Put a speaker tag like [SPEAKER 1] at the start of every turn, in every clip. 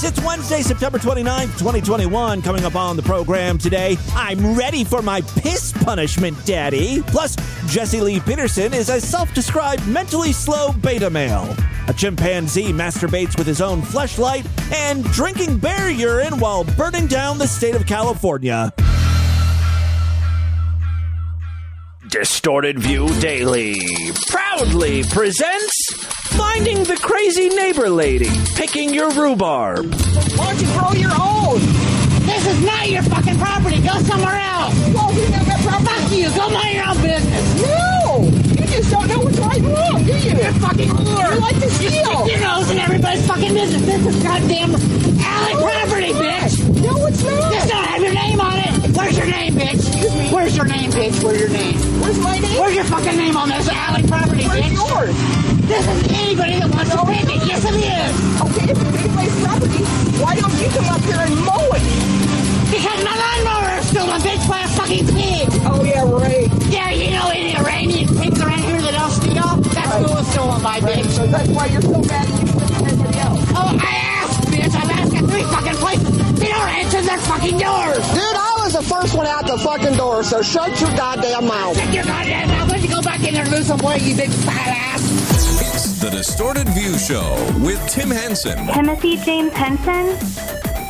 [SPEAKER 1] It's Wednesday, September 29th, 2021. Coming up on the program today, I'm ready for my piss punishment, Daddy. Plus, Jesse Lee Peterson is a self described mentally slow beta male. A chimpanzee masturbates with his own fleshlight and drinking bear urine while burning down the state of California. Distorted View Daily proudly presents Finding the Crazy Neighbor Lady Picking Your Rhubarb.
[SPEAKER 2] Why don't you grow your own?
[SPEAKER 3] This is not your fucking property. Go somewhere else.
[SPEAKER 2] Well, we have that property.
[SPEAKER 3] Fuck you. Go mind your own business.
[SPEAKER 2] No! You just don't know what's right and wrong, do you?
[SPEAKER 3] You're fucking whore.
[SPEAKER 2] You like to steal.
[SPEAKER 3] Your nose in everybody's fucking business. This is goddamn alley property, bitch.
[SPEAKER 2] No, it's not.
[SPEAKER 3] Where's your name, bitch? Where's your name? Where's
[SPEAKER 2] my name?
[SPEAKER 3] Where's your fucking name on this alley property,
[SPEAKER 2] Where's
[SPEAKER 3] bitch?
[SPEAKER 2] yours?
[SPEAKER 3] This is anybody that wants to take it. Yes, it is.
[SPEAKER 2] Okay, if it's anybody's property, why don't you come up here and mow it?
[SPEAKER 3] Because my lawnmower is stolen, bitch, by a fucking pig.
[SPEAKER 2] Oh, yeah, right.
[SPEAKER 3] Yeah, you know any Iranian pigs around here that don't steal? That's who was stolen by,
[SPEAKER 2] Right,
[SPEAKER 3] bitch.
[SPEAKER 2] so that's why you're so mad at you everybody else.
[SPEAKER 3] Oh, I asked, bitch. I've asked at three fucking places. They don't answer their fucking doors.
[SPEAKER 4] Dude, I was the first one out the fucking door, so shut your goddamn mouth.
[SPEAKER 3] Shut your goddamn mouth. Why don't you go back in there and lose some weight, you big fat ass?
[SPEAKER 5] It's the Distorted View Show with Tim Henson.
[SPEAKER 6] Timothy James Henson.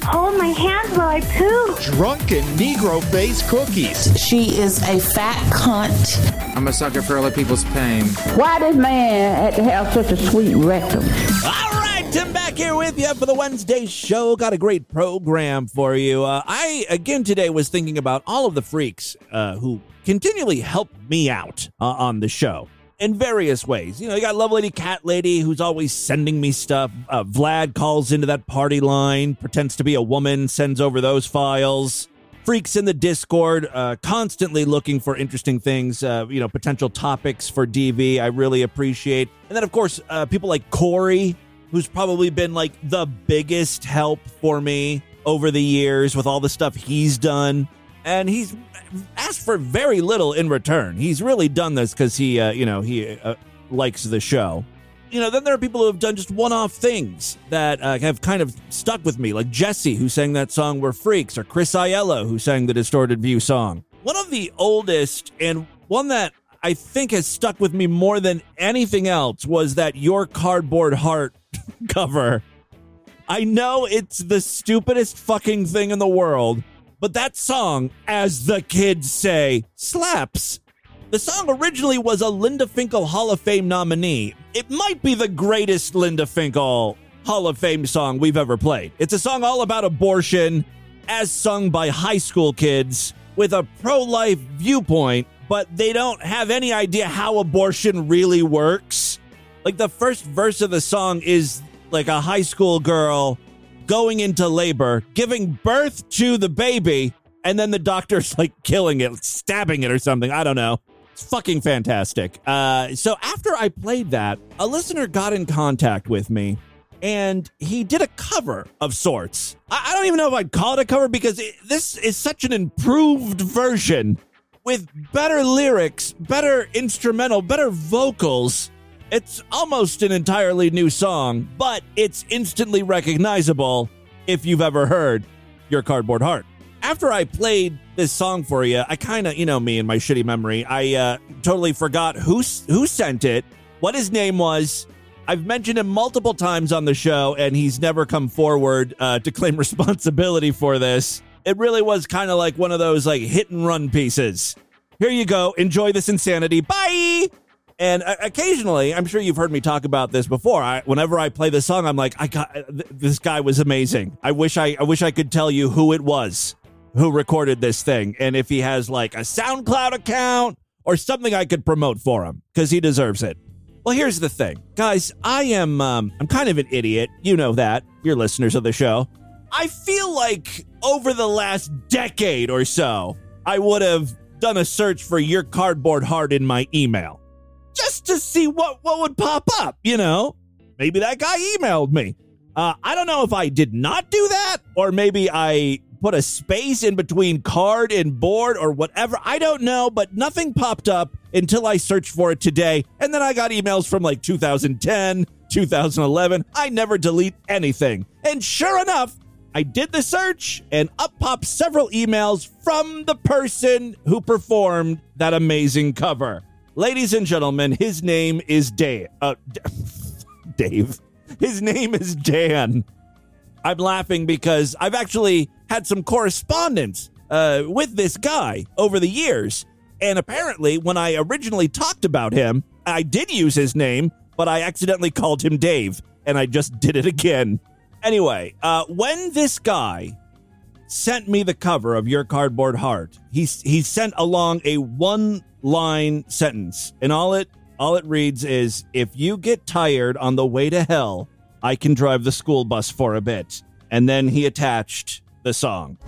[SPEAKER 6] Hold my hand while I poo.
[SPEAKER 7] drunken Negro face cookies.
[SPEAKER 8] She is a fat cunt.
[SPEAKER 9] I'm a sucker for other people's pain.
[SPEAKER 10] Why does man have to have such a sweet rectum?
[SPEAKER 1] All right, Tim back here with you for the Wednesday show. Got a great program for you. Uh, I, again, today was thinking about all of the freaks uh, who continually help me out uh, on the show in various ways. You know, you got Love Lady Cat Lady who's always sending me stuff. Uh, Vlad calls into that party line, pretends to be a woman, sends over those files. Freaks in the Discord, uh, constantly looking for interesting things, uh, you know, potential topics for DV. I really appreciate. And then, of course, uh, people like Corey, who's probably been like the biggest help for me over the years with all the stuff he's done. And he's asked for very little in return. He's really done this because he, uh, you know, he uh, likes the show. You know, then there are people who have done just one-off things that uh, have kind of stuck with me, like Jesse, who sang that song "We're Freaks," or Chris Aiello, who sang the Distorted View song. One of the oldest and one that I think has stuck with me more than anything else was that "Your Cardboard Heart" cover. I know it's the stupidest fucking thing in the world, but that song, as the kids say, slaps. The song originally was a Linda Finkel Hall of Fame nominee. It might be the greatest Linda Finkel Hall of Fame song we've ever played. It's a song all about abortion, as sung by high school kids with a pro life viewpoint, but they don't have any idea how abortion really works. Like the first verse of the song is like a high school girl going into labor, giving birth to the baby, and then the doctor's like killing it, stabbing it or something. I don't know. It's fucking fantastic. Uh, so after I played that, a listener got in contact with me and he did a cover of sorts. I, I don't even know if I'd call it a cover because it, this is such an improved version with better lyrics, better instrumental, better vocals. It's almost an entirely new song, but it's instantly recognizable if you've ever heard Your Cardboard Heart. After I played this song for you, I kind of, you know me and my shitty memory, I uh, totally forgot who who sent it, what his name was. I've mentioned him multiple times on the show, and he's never come forward uh, to claim responsibility for this. It really was kind of like one of those like hit and run pieces. Here you go. Enjoy this insanity. Bye. And uh, occasionally, I'm sure you've heard me talk about this before. I, whenever I play this song, I'm like, I got th- this guy was amazing. I wish I, I wish I could tell you who it was who recorded this thing, and if he has like a SoundCloud account or something I could promote for him because he deserves it. Well, here's the thing, guys. I am um, I'm kind of an idiot. You know that. You're listeners of the show. I feel like over the last decade or so, I would have done a search for your cardboard heart in my email just to see what what would pop up. You know, maybe that guy emailed me. Uh, I don't know if I did not do that or maybe I put a space in between card and board or whatever. I don't know, but nothing popped up until I searched for it today. And then I got emails from like 2010, 2011. I never delete anything. And sure enough, I did the search and up popped several emails from the person who performed that amazing cover. Ladies and gentlemen, his name is Dave. Uh, Dave. His name is Dan. I'm laughing because I've actually had some correspondence uh, with this guy over the years. And apparently, when I originally talked about him, I did use his name, but I accidentally called him Dave, and I just did it again. Anyway, uh, when this guy sent me the cover of Your Cardboard Heart, he, he sent along a one line sentence, and all it all it reads is if you get tired on the way to hell, I can drive the school bus for a bit. And then he attached the song.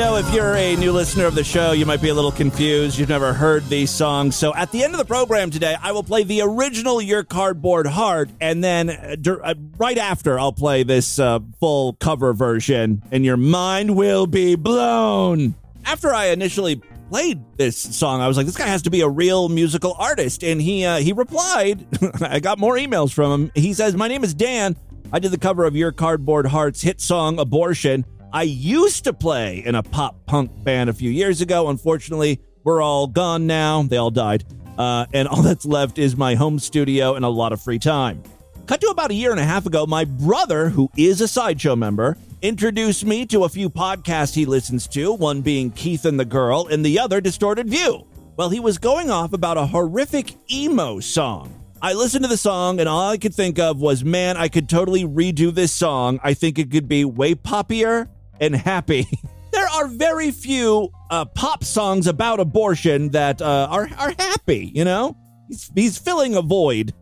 [SPEAKER 1] Know if you're a new listener of the show, you might be a little confused. You've never heard these songs. So at the end of the program today, I will play the original Your Cardboard Heart, and then uh, uh, right after, I'll play this uh, full cover version, and your mind will be blown. After I initially played this song, I was like, this guy has to be a real musical artist. And he uh, he replied, I got more emails from him. He says, My name is Dan. I did the cover of Your Cardboard Heart's hit song, Abortion. I used to play in a pop punk band a few years ago. Unfortunately, we're all gone now. They all died. Uh, and all that's left is my home studio and a lot of free time. Cut to about a year and a half ago, my brother, who is a sideshow member, introduced me to a few podcasts he listens to, one being Keith and the Girl, and the other Distorted View. Well, he was going off about a horrific emo song. I listened to the song, and all I could think of was, man, I could totally redo this song. I think it could be way poppier and happy. there are very few uh, pop songs about abortion that uh, are are happy. You know, he's he's filling a void.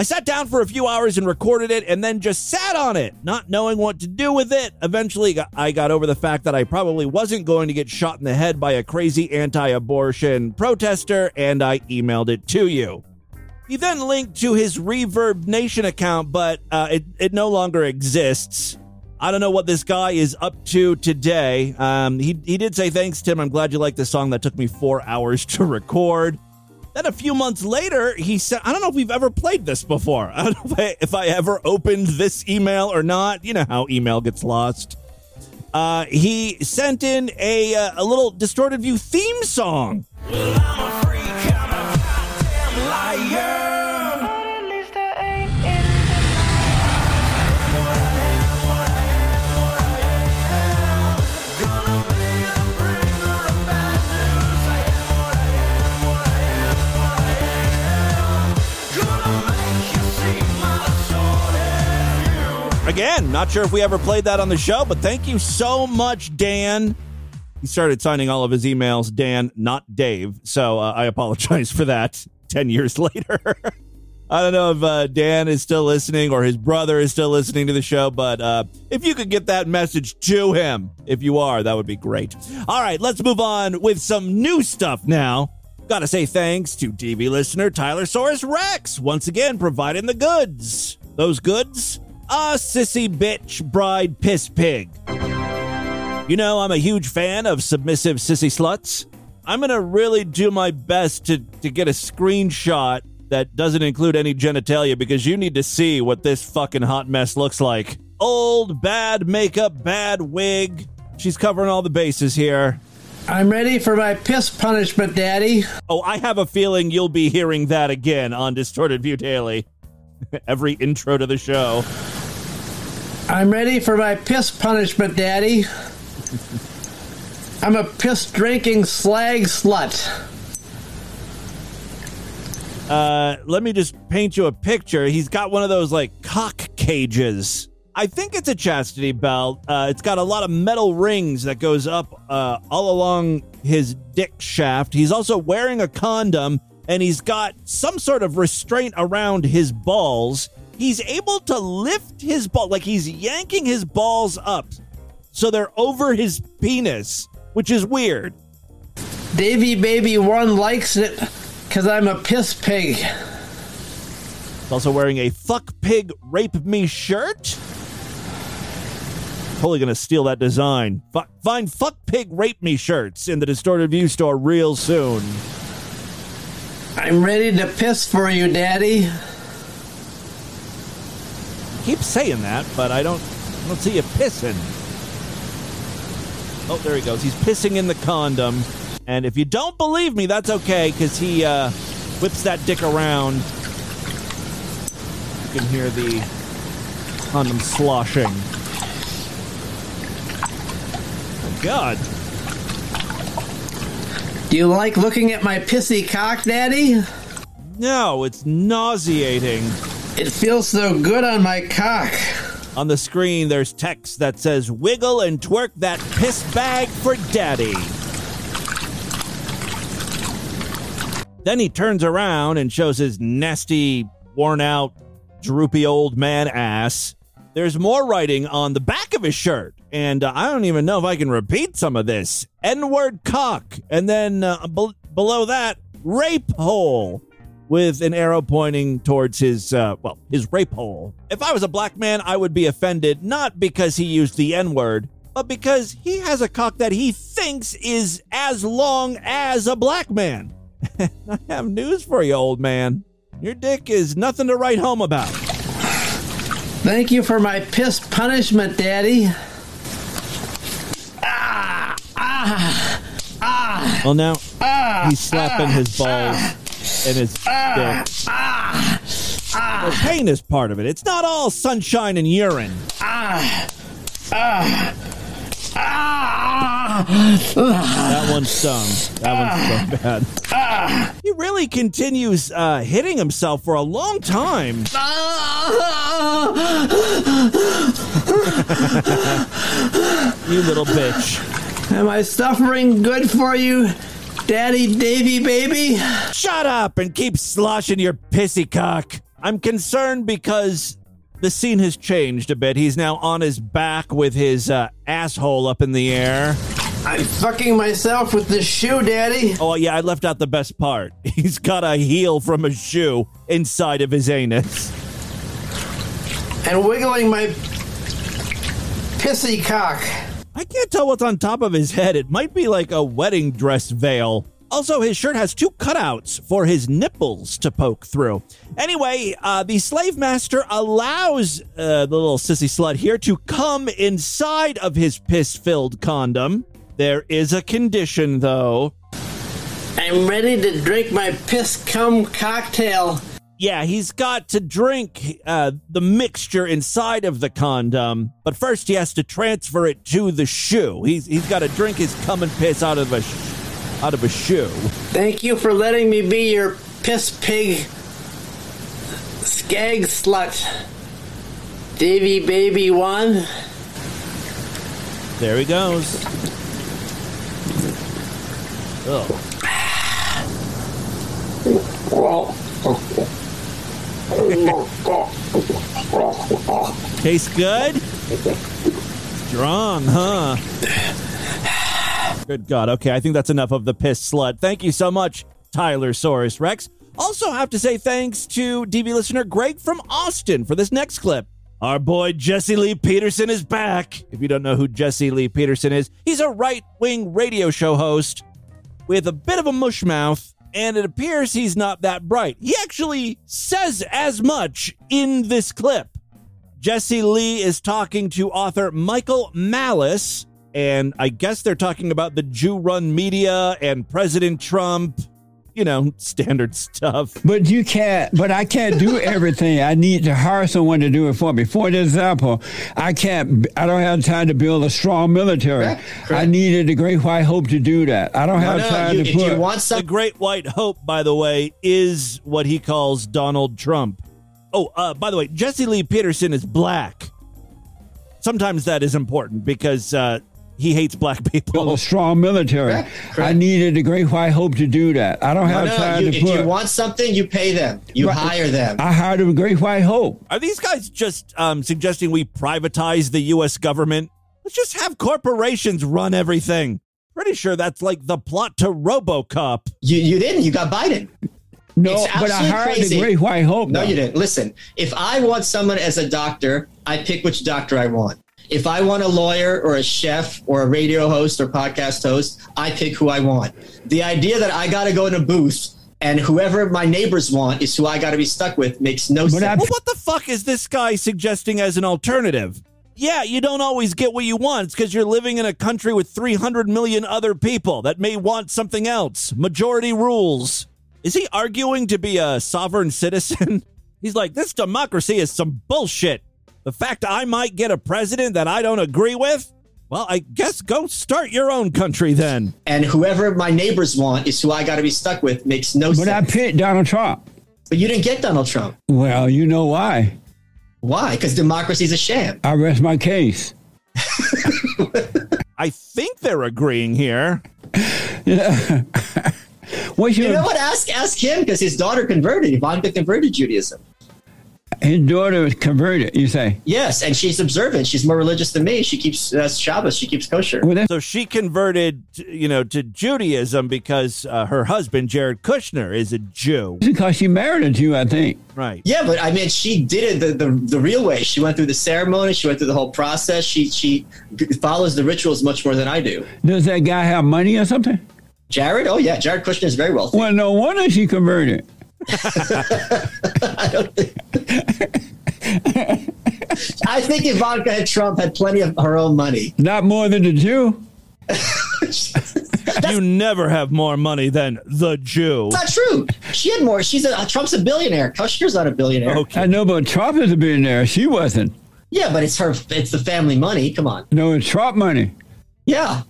[SPEAKER 1] I sat down for a few hours and recorded it, and then just sat on it, not knowing what to do with it. Eventually, I got over the fact that I probably wasn't going to get shot in the head by a crazy anti-abortion protester, and I emailed it to you. He then linked to his Reverb Nation account, but uh, it, it no longer exists. I don't know what this guy is up to today. Um, he, he did say, Thanks, Tim. I'm glad you like this song that took me four hours to record. Then a few months later, he said, I don't know if we've ever played this before. I don't know if I, if I ever opened this email or not. You know how email gets lost. Uh, he sent in a, uh, a little distorted view theme song. Well, Again, not sure if we ever played that on the show, but thank you so much, Dan. He started signing all of his emails Dan, not Dave. So uh, I apologize for that 10 years later. I don't know if uh, Dan is still listening or his brother is still listening to the show, but uh, if you could get that message to him, if you are, that would be great. All right, let's move on with some new stuff now. Gotta say thanks to DV listener Tyler Saurus Rex, once again providing the goods. Those goods a sissy bitch bride piss pig. You know, I'm a huge fan of submissive sissy sluts. I'm going to really do my best to, to get a screenshot that doesn't include any genitalia because you need to see what this fucking hot mess looks like. Old, bad makeup, bad wig. She's covering all the bases here.
[SPEAKER 11] I'm ready for my piss punishment, Daddy.
[SPEAKER 1] Oh, I have a feeling you'll be hearing that again on Distorted View Daily. Every intro to the show.
[SPEAKER 11] I'm ready for my piss punishment, Daddy. I'm a piss drinking slag slut.
[SPEAKER 1] Uh, let me just paint you a picture. He's got one of those like cock cages. I think it's a chastity belt. Uh, it's got a lot of metal rings that goes up uh, all along his dick shaft. He's also wearing a condom, and he's got some sort of restraint around his balls he's able to lift his ball, like he's yanking his balls up so they're over his penis, which is weird.
[SPEAKER 11] Davy Baby One likes it because I'm a piss pig.
[SPEAKER 1] He's also wearing a fuck pig rape me shirt. Totally gonna steal that design. F- find fuck pig rape me shirts in the Distorted View store real soon.
[SPEAKER 11] I'm ready to piss for you, Daddy.
[SPEAKER 1] Keep saying that, but I don't, I don't see you pissing. Oh, there he goes. He's pissing in the condom. And if you don't believe me, that's okay, because he uh, whips that dick around. You can hear the condom sloshing. Oh, God.
[SPEAKER 11] Do you like looking at my pissy cock, Daddy?
[SPEAKER 1] No, it's nauseating.
[SPEAKER 11] It feels so good on my cock.
[SPEAKER 1] On the screen, there's text that says, Wiggle and twerk that piss bag for daddy. Then he turns around and shows his nasty, worn out, droopy old man ass. There's more writing on the back of his shirt, and uh, I don't even know if I can repeat some of this. N word cock, and then uh, be- below that, rape hole with an arrow pointing towards his uh, well his rape hole. If I was a black man, I would be offended not because he used the N word, but because he has a cock that he thinks is as long as a black man. I have news for you, old man. Your dick is nothing to write home about.
[SPEAKER 11] Thank you for my piss punishment, Daddy. Ah, ah, ah.
[SPEAKER 1] Well, now ah, he's slapping his balls and his dick. The pain is part of it. It's not all sunshine and urine. Ah, ah, ah. That one stung. That one's so bad. Ah. He really continues uh, hitting himself for a long time. Ah. You little bitch.
[SPEAKER 11] Am I suffering good for you, Daddy Davy Baby?
[SPEAKER 1] Shut up and keep sloshing your pissy cock. I'm concerned because the scene has changed a bit. He's now on his back with his uh, asshole up in the air.
[SPEAKER 11] I'm fucking myself with this shoe, Daddy.
[SPEAKER 1] Oh, yeah, I left out the best part. He's got a heel from a shoe inside of his anus.
[SPEAKER 11] And wiggling my pissy cock.
[SPEAKER 1] I can't tell what's on top of his head. It might be like a wedding dress veil. Also, his shirt has two cutouts for his nipples to poke through. Anyway, uh, the slave master allows uh, the little sissy slut here to come inside of his piss filled condom. There is a condition, though.
[SPEAKER 11] I'm ready to drink my piss cum cocktail.
[SPEAKER 1] Yeah, he's got to drink uh, the mixture inside of the condom, but first he has to transfer it to the shoe. He's he's got to drink his cum and piss out of a sh- out of a shoe.
[SPEAKER 11] Thank you for letting me be your piss pig skag slut. Davy Baby One.
[SPEAKER 1] There he goes. Oh, tastes good. Strong, huh? Good God. Okay, I think that's enough of the piss slut. Thank you so much, Tyler Saurus Rex. Also, have to say thanks to DV listener Greg from Austin for this next clip. Our boy Jesse Lee Peterson is back. If you don't know who Jesse Lee Peterson is, he's a right wing radio show host with a bit of a mush mouth, and it appears he's not that bright. He actually says as much in this clip. Jesse Lee is talking to author Michael Malice, and I guess they're talking about the Jew run media and President Trump. You know, standard stuff.
[SPEAKER 10] But you can't, but I can't do everything. I need to hire someone to do it for me. For example, I can't, I don't have time to build a strong military.
[SPEAKER 12] Correct, correct.
[SPEAKER 10] I needed the Great White Hope to do that. I don't have
[SPEAKER 12] no,
[SPEAKER 10] time
[SPEAKER 12] you-
[SPEAKER 10] to
[SPEAKER 12] if you
[SPEAKER 10] put.
[SPEAKER 12] want
[SPEAKER 1] The Great White Hope, by the way, is what he calls Donald Trump. Oh, uh, by the way, Jesse Lee Peterson is black. Sometimes that is important because uh, he hates black people.
[SPEAKER 10] Build
[SPEAKER 1] people.
[SPEAKER 10] a strong military.
[SPEAKER 12] Correct,
[SPEAKER 10] I
[SPEAKER 12] correct.
[SPEAKER 10] needed the Great White Hope to do that. I don't have
[SPEAKER 12] no,
[SPEAKER 10] time
[SPEAKER 12] you,
[SPEAKER 10] to
[SPEAKER 12] if you want something, you pay them. You
[SPEAKER 10] Right.
[SPEAKER 12] hire them.
[SPEAKER 10] I hired a Great White Hope.
[SPEAKER 1] Are these guys just um, suggesting we privatize the U.S. government? Let's just have corporations run everything. Pretty sure that's like the plot to RoboCop.
[SPEAKER 12] You you didn't. You got Biden.
[SPEAKER 10] No,
[SPEAKER 12] It's
[SPEAKER 10] but I hired
[SPEAKER 12] crazy.
[SPEAKER 10] the Great White Hope.
[SPEAKER 12] No,
[SPEAKER 10] though.
[SPEAKER 12] you didn't. Listen, if I want someone as a doctor, I pick which doctor I want. If I want a lawyer or a chef or a radio host or podcast host, I pick who I want. The idea that I got to go in a booth and whoever my neighbors want is who I got to be stuck with makes no
[SPEAKER 10] But
[SPEAKER 12] sense.
[SPEAKER 1] Well, what the fuck is this guy suggesting as an alternative? Yeah, you don't always get what you want. It's because you're living in a country with 300 million other people that may want something else. Majority rules. Is he arguing to be a sovereign citizen? He's like, this democracy is some bullshit. The fact I might get a president that I don't agree with? Well, I guess go start your own country then.
[SPEAKER 12] and whoever my neighbors want is who I got to be stuck with makes no sense.
[SPEAKER 10] But I
[SPEAKER 12] sense.
[SPEAKER 10] picked Donald Trump.
[SPEAKER 12] but you didn't get Donald Trump.
[SPEAKER 10] Well, you know why.
[SPEAKER 12] Why? Because democracy is a sham.
[SPEAKER 10] I rest my case.
[SPEAKER 1] I think they're agreeing here.
[SPEAKER 10] What's your
[SPEAKER 12] You know what? Ask ask him because his daughter converted. Ivanka converted Judaism.
[SPEAKER 10] His daughter was converted? You say?
[SPEAKER 12] Yes, and she's observant. She's more religious than me. She keeps uh, Shabbos. She keeps kosher.
[SPEAKER 10] Well,
[SPEAKER 1] So she converted, you know, to Judaism because uh, her husband Jared Kushner is a Jew.
[SPEAKER 10] because she married a Jew, I think.
[SPEAKER 1] Right.
[SPEAKER 12] Yeah, but I mean, she did it the, the, the real way. She went through the ceremony. She went through the whole process. She she follows the rituals much more than I do.
[SPEAKER 10] Does that guy have money or something?
[SPEAKER 12] Jared, oh yeah, Jared Kushner is very wealthy.
[SPEAKER 10] Well, no wonder she converted.
[SPEAKER 12] I don't think. I think Ivanka had Trump had plenty of her own money.
[SPEAKER 10] Not more than the Jew.
[SPEAKER 1] You never have more money than the Jew.
[SPEAKER 12] It's not true. She had more. She's a Trump's a billionaire. Kushner's not a billionaire.
[SPEAKER 1] Okay.
[SPEAKER 10] I know, but Trump is a billionaire. She wasn't.
[SPEAKER 12] Yeah, but it's her. It's the family money. Come on.
[SPEAKER 10] No, it's Trump money.
[SPEAKER 12] Yeah.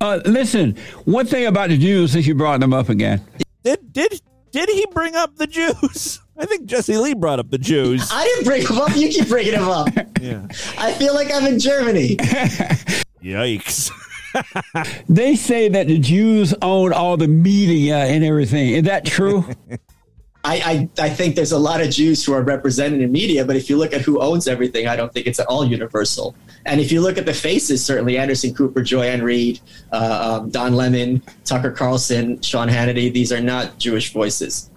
[SPEAKER 10] Uh, listen, one thing about the Jews, since you brought them up again,
[SPEAKER 1] Did did did he bring up the Jews? I think Jesse Lee brought up the Jews.
[SPEAKER 12] I didn't bring him up. You keep bringing him up.
[SPEAKER 1] Yeah.
[SPEAKER 12] I feel like I'm in Germany.
[SPEAKER 1] Yikes.
[SPEAKER 10] they say that the Jews own all the media and everything. Is that true?
[SPEAKER 12] I, I, I think there's a lot of Jews who are represented in media, but if you look at who owns everything, I don't think it's at all universal. And if you look at the faces, certainly Anderson Cooper, Joy-Ann Reid, uh, um, Don Lemon, Tucker Carlson, Sean Hannity, these are not Jewish voices.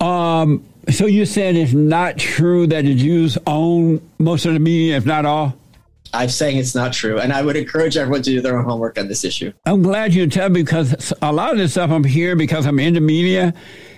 [SPEAKER 10] um, so you're saying it's not true that the Jews own most of the media, if not all?
[SPEAKER 12] I'm saying it's not true. And I would encourage everyone to do their own homework on this issue.
[SPEAKER 10] I'm glad you tell me because a lot of this stuff I'm here because I'm in the media,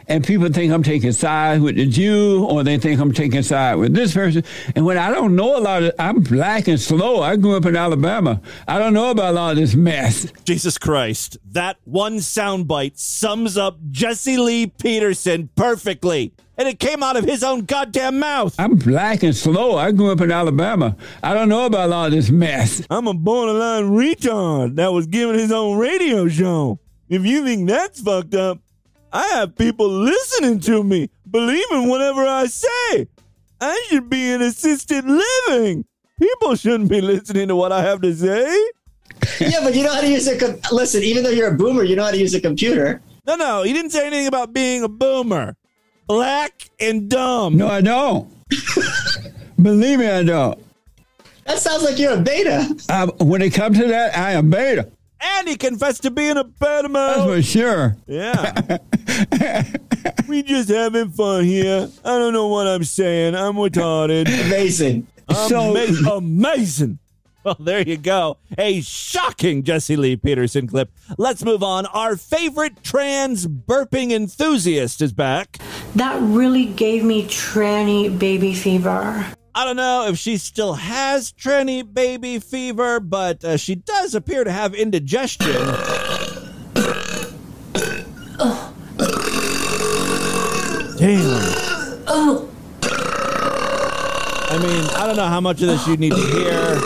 [SPEAKER 10] and people think I'm taking sides with the Jew, or they think I'm taking side with this person. And when I don't know a lot of, I'm black and slow. I grew up in Alabama. I don't know about a lot of this mess.
[SPEAKER 1] Jesus Christ. That one soundbite sums up Jesse Lee Peterson perfectly. And it came out of his own goddamn mouth.
[SPEAKER 10] I'm black and slow. I grew up in Alabama. I don't know about a lot of this mess.
[SPEAKER 1] I'm a borderline retard that was given his own radio show. If you think that's fucked up, I have people listening to me, believing whatever I say. I should be in assisted living. People shouldn't be listening to what I have to say.
[SPEAKER 12] yeah, but you know how to use a com- listen. Even though you're a boomer, you know how to use a computer.
[SPEAKER 1] No, no, he didn't say anything about being a boomer. Black and dumb.
[SPEAKER 10] No, I don't. Believe me, I don't.
[SPEAKER 12] That sounds like you're a beta.
[SPEAKER 10] I, when it comes to that, I am beta.
[SPEAKER 1] And he confessed to being a beta male.
[SPEAKER 10] That's for sure.
[SPEAKER 1] Yeah. we just having fun here. I don't know what I'm saying. I'm retarded.
[SPEAKER 12] Amazing.
[SPEAKER 10] So-
[SPEAKER 1] Ama- amazing. Well, there you go. A shocking Jesse Lee Peterson clip. Let's move on. Our favorite trans burping enthusiast is back.
[SPEAKER 13] That really gave me tranny baby fever.
[SPEAKER 1] I don't know if she still has tranny baby fever, but uh, she does appear to have indigestion. Damn. I mean, I don't know how much of this you need to hear.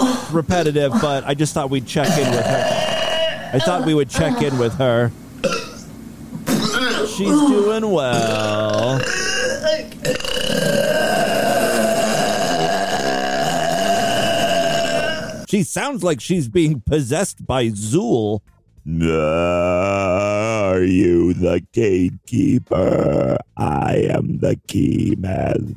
[SPEAKER 1] It's repetitive, but I just thought we'd check in with her. I thought we would check in with her. She's doing well. She sounds like she's being possessed by Zuul. Are you the gatekeeper? I am the key master.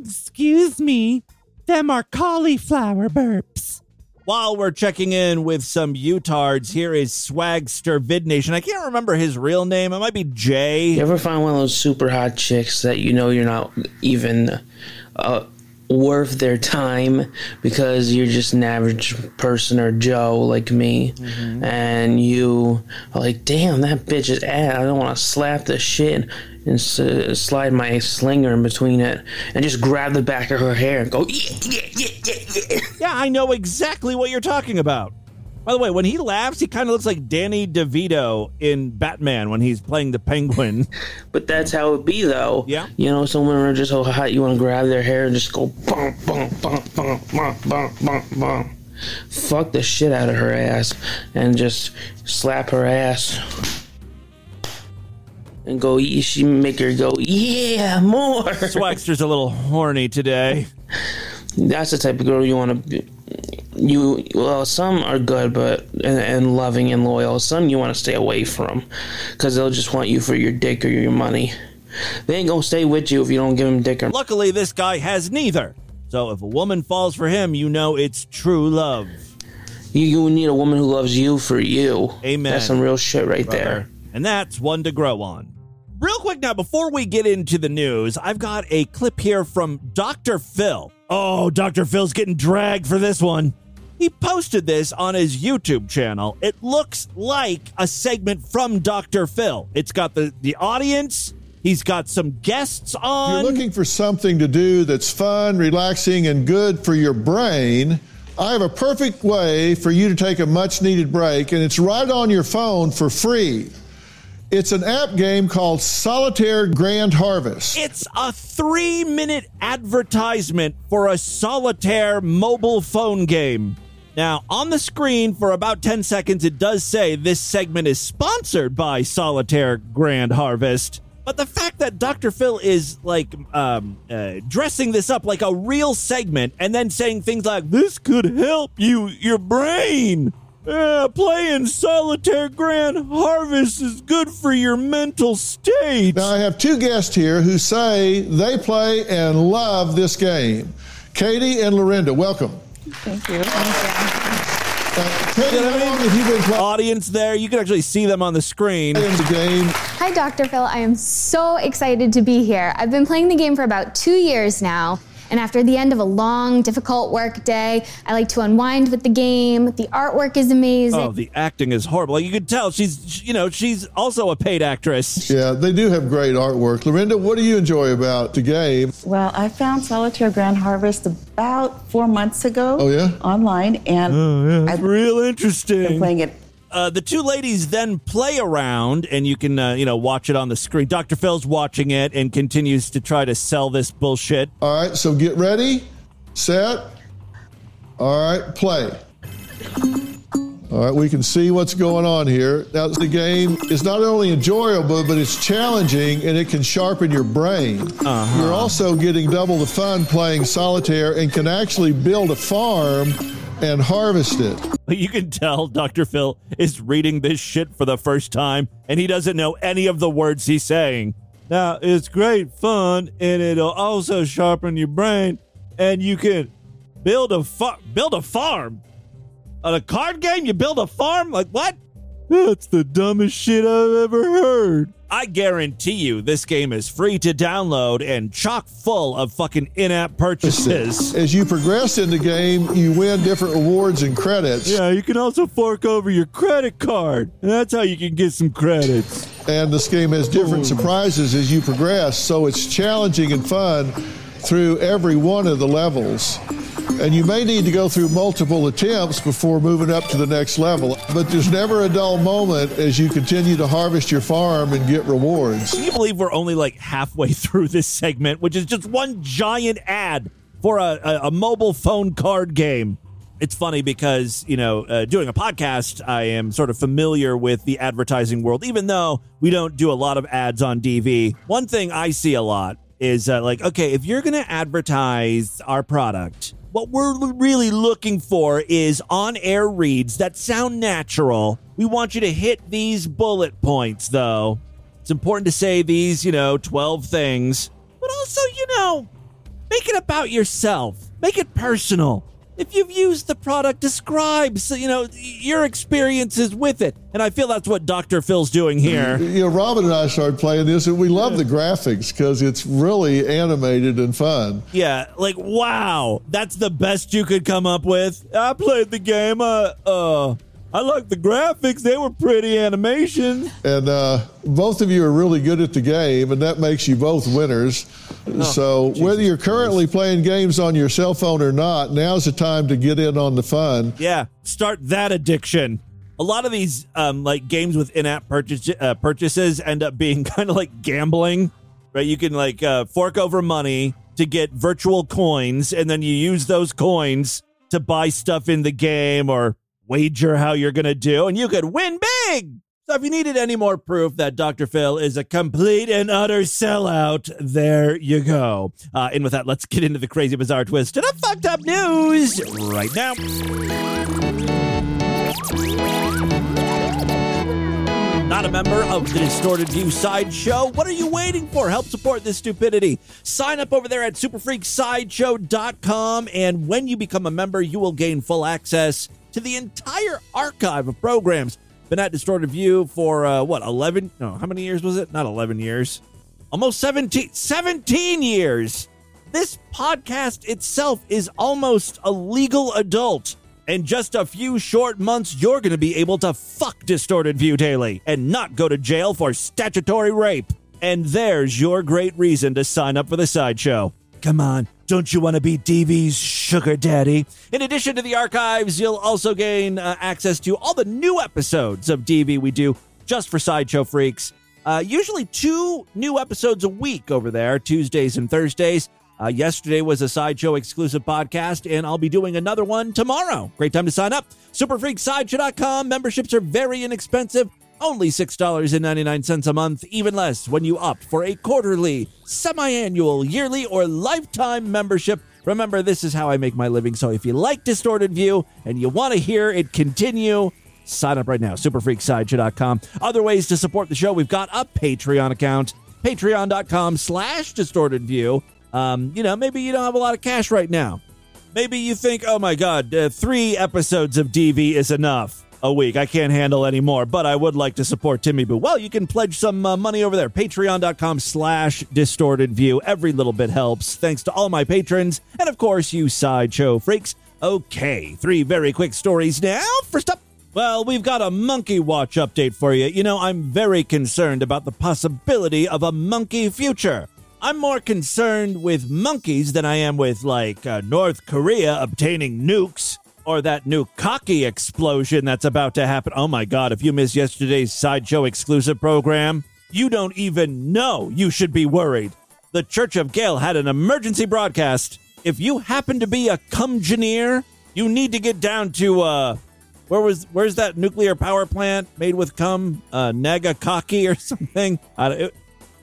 [SPEAKER 14] Excuse me. Them are cauliflower burps.
[SPEAKER 1] While we're checking in with some Utards, here is Swagster Vid Nation. I can't remember his real name. It might be Jay.
[SPEAKER 15] You ever find one of those super hot chicks that you know you're not even uh, worth their time because you're just an average person or Joe like me, mm-hmm. and you are like, damn, that bitch is ass. I don't want to slap the shit and s- slide my slinger in between it and just grab the back of her hair and go, yeah, yeah, yeah, yeah, yeah.
[SPEAKER 1] Yeah, I know exactly what you're talking about. By the way, when he laughs, he kind of looks like Danny DeVito in Batman when he's playing the Penguin.
[SPEAKER 15] but that's how it be, though.
[SPEAKER 1] Yeah.
[SPEAKER 15] You know, some women are just so hot, you want to grab their hair and just go bum, bum, bum, bum, bum, bum, bum, bum. Fuck the shit out of her ass and just slap her ass and go. She make her go. Yeah, more.
[SPEAKER 1] Swagster's a little horny today.
[SPEAKER 15] That's the type of girl you want to be you well some are good but and, and loving and loyal. Some you want to stay away from because they'll just want you for your dick or your money. They ain't gonna stay with you if you don't give them dick or
[SPEAKER 1] luckily this guy has neither. So if a woman falls for him you know it's true love.
[SPEAKER 15] You, you need a woman who loves you for you.
[SPEAKER 1] Amen.
[SPEAKER 15] That's some real shit right Brother. there.
[SPEAKER 1] And that's one to grow on. Real quick now before we get into the news i've got a clip here from dr phil. Oh dr phil's getting dragged for this one he posted this on his YouTube channel. It looks like a segment from Dr. Phil. It's got the, the audience, he's got some guests on.
[SPEAKER 16] If you're looking for something to do that's fun, relaxing, and good for your brain, I have a perfect way for you to take a much needed break, and it's right on your phone for free. It's an app game called Solitaire Grand Harvest.
[SPEAKER 1] It's a three minute advertisement for a solitaire mobile phone game. Now, on the screen for about 10 seconds, it does say this segment is sponsored by Solitaire Grand Harvest. But the fact that Dr. Phil is like um, uh, dressing this up like a real segment and then saying things like, this could help you, your brain. Yeah, playing Solitaire Grand Harvest is good for your mental state.
[SPEAKER 16] Now, I have two guests here who say they play and love this game. Katie and Lorinda, welcome.
[SPEAKER 17] Thank you.
[SPEAKER 1] Uh, audience there, you can actually see them on the screen.
[SPEAKER 16] The game.
[SPEAKER 18] Hi, Dr. Phil. I am so excited to be here. I've been playing the game for about two years now. And after the end of a long, difficult work day, I like to unwind with the game. The artwork is amazing.
[SPEAKER 1] Oh, the acting is horrible. You can tell she's, you know, she's also a paid actress.
[SPEAKER 16] Yeah, they do have great artwork. Lorinda, what do you enjoy about the game?
[SPEAKER 17] Well, I found Solitaire Grand Harvest about four months ago.
[SPEAKER 16] Oh, yeah?
[SPEAKER 17] Online. And
[SPEAKER 1] oh, yeah. I've real interesting.
[SPEAKER 17] Been playing it
[SPEAKER 1] uh, the two ladies then play around, and you can uh, you know watch it on the screen. Dr. Phil's watching it and continues to try to sell this bullshit.
[SPEAKER 16] All right, so get ready, set. All right, play. All right, we can see what's going on here. Now, the game is not only enjoyable, but it's challenging and it can sharpen your brain.
[SPEAKER 1] Uh-huh.
[SPEAKER 16] You're also getting double the fun playing solitaire and can actually build a farm and harvest it.
[SPEAKER 1] You can tell Dr. Phil is reading this shit for the first time and he doesn't know any of the words he's saying. Now, it's great fun and it'll also sharpen your brain and you can build a fa- build a farm. On a card game, you build a farm? Like what? That's the dumbest shit I've ever heard. I guarantee you this game is free to download and chock full of fucking in app purchases.
[SPEAKER 16] As you progress in the game, you win different rewards and credits.
[SPEAKER 1] Yeah, you can also fork over your credit card. And that's how you can get some credits.
[SPEAKER 16] And this game has different Ooh. surprises as you progress, so it's challenging and fun through every one of the levels. And you may need to go through multiple attempts before moving up to the next level. But there's never a dull moment as you continue to harvest your farm and get rewards.
[SPEAKER 1] Can you believe we're only like halfway through this segment, which is just one giant ad for a, a, a mobile phone card game? It's funny because, you know, uh, doing a podcast, I am sort of familiar with the advertising world, even though we don't do a lot of ads on DV. One thing I see a lot is uh, like, okay, if you're going to advertise our product, what we're really looking for is on air reads that sound natural. We want you to hit these bullet points, though. It's important to say these, you know, 12 things, but also, you know, make it about yourself, make it personal. If you've used the product, describe, you know, your experiences with it. And I feel that's what Dr. Phil's doing here.
[SPEAKER 16] You know, Robin and I started playing this, and we love the graphics because it's really animated and fun.
[SPEAKER 1] Yeah, like wow, that's the best you could come up with. I played the game. Uh, uh, I like the graphics; they were pretty animations.
[SPEAKER 16] And uh, both of you are really good at the game, and that makes you both winners. so whether you're currently playing games on your cell phone or not, now's the time to get in on the fun.
[SPEAKER 1] Yeah, start that addiction. A lot of these um, like games with in-app purchase, uh, purchases end up being kind of like gambling, right? You can like uh, fork over money to get virtual coins, and then you use those coins to buy stuff in the game or wager how you're gonna do, and you could win big. So if you needed any more proof that Dr. Phil is a complete and utter sellout, there you go. Uh, and with that, let's get into the crazy, bizarre twist and the fucked up news right now. Not a member of the Distorted View Sideshow? What are you waiting for? Help support this stupidity. Sign up over there at superfreaksideshow.com, and when you become a member, you will gain full access to the entire archive of programs. Been at Distorted View for uh, what, 11? No, how many years was it? Not 11 years. Almost 17, 17 years. This podcast itself is almost a legal adult. In just a few short months, you're going to be able to fuck Distorted View Daily and not go to jail for statutory rape. And there's your great reason to sign up for the sideshow. Come on, don't you want to be DV's sugar daddy? In addition to the archives, you'll also gain uh, access to all the new episodes of DV we do just for Sideshow Freaks. Uh, usually two new episodes a week over there, Tuesdays and Thursdays. Uh, yesterday was a Sideshow exclusive podcast, and I'll be doing another one tomorrow. Great time to sign up. Superfreaksideshow.com. Memberships are very inexpensive. Only $6.99 a month, even less when you opt for a quarterly, semi annual, yearly, or lifetime membership. Remember, this is how I make my living. So if you like Distorted View and you want to hear it continue, sign up right now. Superfreaksideshow.com. Other ways to support the show, we've got a Patreon account. Patreon.com slash distorted view. Um, you know, maybe you don't have a lot of cash right now. Maybe you think, oh my God, uh, three episodes of DV is enough a week. I can't handle any more, but I would like to support Timmy Boo. Well, you can pledge some uh, money over there. Patreon.com slash distorted view. Every little bit helps. Thanks to all my patrons. And of course, you sideshow freaks. Okay, three very quick stories now. First up, well, we've got a Monkey Watch update for you. You know, I'm very concerned about the possibility of a monkey future. I'm more concerned with monkeys than I am with, like, uh, North Korea obtaining nukes or that new cocky explosion that's about to happen. Oh my God, if you missed yesterday's Sideshow exclusive program, you don't even know you should be worried. The Church of Gale had an emergency broadcast. If you happen to be a cumgineer, you need to get down to, uh, where was where's that nuclear power plant made with cum? Uh, Nagakaki or something? It,